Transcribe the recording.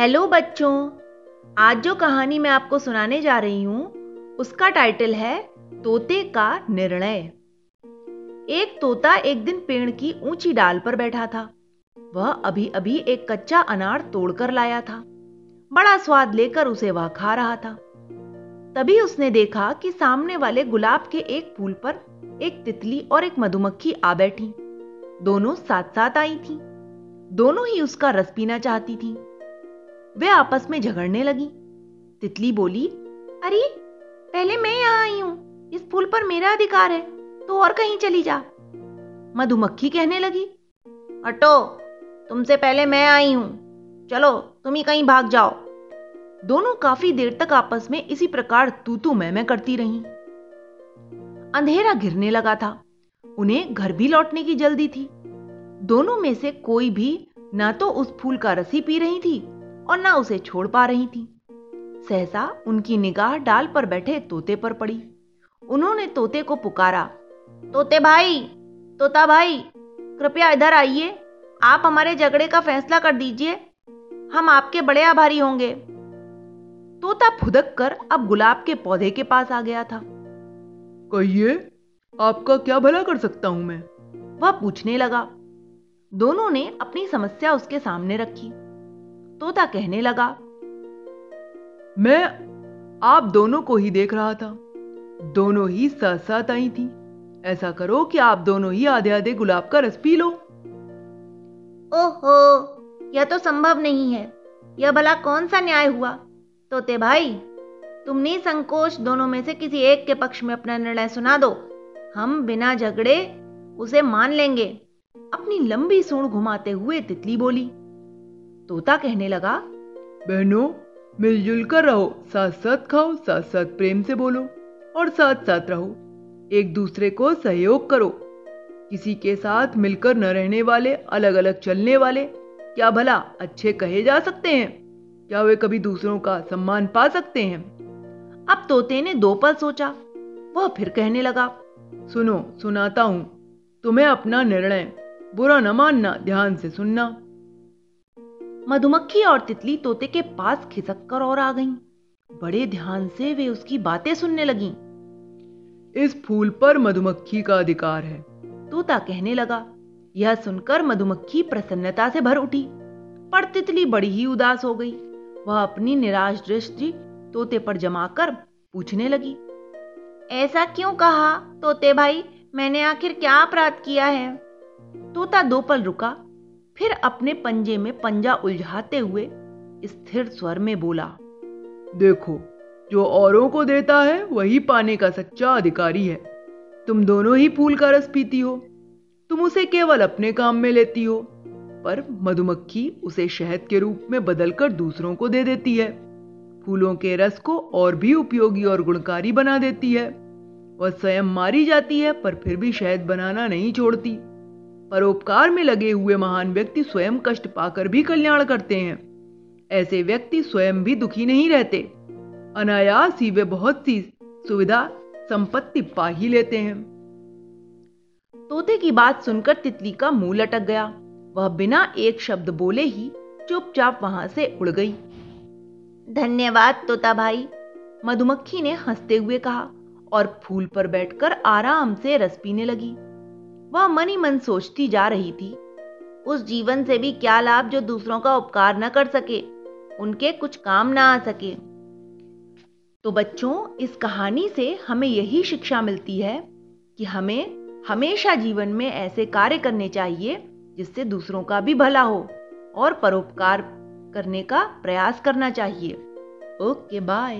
Hello बच्चों। आज जो कहानी मैं आपको सुनाने जा रही हूँ, उसका टाइटल है तोते का निर्णय। एक तोता एक दिन पेड़ की ऊँची डाल पर बैठा था। वह अभी अभी एक कच्चा अनार तोड़कर लाया था। बड़ा स्वाद लेकर उसे वह खा रहा था। तभी उसने देखा कि सामने वाले गुलाब के एक फूल पर एक तितली और एक मधुमक्खी आ बैठी। दोनों साथ साथ आई थी। दोनों ही उसका रस पीना चाहती थीं। वे आपस में झगड़ने लगी। तितली बोली, अरे, पहले मैं यहाँ आई हूँ। इस फूल पर मेरा अधिकार है तो और कहीं चली जा। मधुमक्खी कहने लगी अटो तुमसे पहले मैं आई हूँ। चलो, तुम ही कहीं भाग जाओ। दोनों काफ़ी देर तक आपस में इसी प्रकार तू तू मैं मैं करती रहीं। अंधेरा घिरने लगा था। उन्हें घर भी लौटने की जल्दी थी। दोनों में से कोई भी ना तो उस फूल का रसी पी रही थी और ना उसे छोड़ पा रही थी। सहसा उनकी निगाह डाल पर बैठे तोते पर पड़ी। उन्होंने तोते को पुकारा तोते भाई तोता भाई कृपया इधर आइए। आप हमारे झगड़े का फैसला कर दीजिए। हम आपके बड़े आभारी होंगे। तोता फुदक कर अब गुलाब के पौधे के पास आ गया था। कहिए आपका क्या भला कर सकता हूँ मैं? वह पूछने लगा। दोनों ने अपनी समस्या उसके सामने रखी। तोता कहने लगा मैं आप दोनों को ही देख रहा था। दोनों ही साथ साथ आई थी। ऐसा करो कि आप दोनों ही आधे आधे गुलाब का रस पी लो। ओहो यह तो संभव नहीं है। यह भला कौन सा न्याय हुआ? तोते भाई तुम संकोच दोनों में से किसी एक के पक्ष में अपना निर्णय सुना दो। हम बिना झगड़े उसे मान लेंगे। अपनी लंबी सूंड घुमाते हुए तितली बोली तोता कहने लगा बहनों मिलजुल कर रहो साथ साथ खाओ साथ साथ प्रेम से बोलो और साथ साथ रहो। एक दूसरे को सहयोग करो। किसी के साथ मिलकर न रहने वाले अलग अलग चलने वाले क्या भला अच्छे कहे जा सकते हैं? क्या वे कभी दूसरों का सम्मान पा सकते हैं? अब तोते ने दो पल सोचा। वह फिर कहने लगा सुनो सुनाता हूँ। तुम्हें अपना निर्णय बुरा न मानना ध्यान से सुनना। मधुमक्खी और तितली तोते के पास खिसक कर और आ गईं। बड़े ध्यान से वे उसकी बातें सुनने लगीं। इस फूल पर मधुमक्खी का अधिकार है तोता कहने लगा यह सुनकर मधुमक्खी प्रसन्नता से भर उठी पर तितली बड़ी ही उदास हो गई वह अपनी निराश दृष्टि तोते पर जमाकर पूछने लगी ऐसा क्यों कहा तोते भाई मैंने आखिर क्या अपराध किया है तोता दो पल रुका फिर अपने पंजे में पंजा उलझाते हुए स्थिर स्वर में बोला, देखो, जो औरों को देता है, वही पाने का सच्चा अधिकारी है। तुम दोनों ही फूल का रस पीती हो। तुम उसे केवल अपने काम में लेती हो, पर मधुमक्खी उसे शहद के रूप में बदलकर दूसरों को दे देती है। फूलों के रस को और भी उपयोगी और गुणकारी बना देती है। वह स्वयं मारी जाती है, पर फिर भी शहद बनाना नहीं छोड़ती। परोपकार में लगे हुए महान व्यक्ति स्वयं कष्ट पाकर भी कल्याण करते हैं। ऐसे व्यक्ति स्वयं भी दुखी नहीं रहते। अनायास ही वे बहुत सी सुविधा संपत्ति पा ही लेते हैं। तोते की बात सुनकर तितली का मुँह लटक गया। वह बिना एक शब्द बोले ही चुपचाप वहाँ से उड़ गई। धन्यवाद तोता भाई। मधुमक्खी ने हँसते हुए कहा और फूल पर बैठकर आराम से रस पीने लगी। वह मन ही मन सोचती जा रही थी। उस जीवन से भी क्या लाभ जो दूसरों का उपकार न कर सके, उनके कुछ काम ना आ सके। तो बच्चों, इस कहानी से हमें यही शिक्षा मिलती है कि हमें हमेशा जीवन में ऐसे कार्य करने चाहिए जिससे दूसरों का भी भला हो और परोपकार करने का प्रयास करना चाहिए। Okay, bye.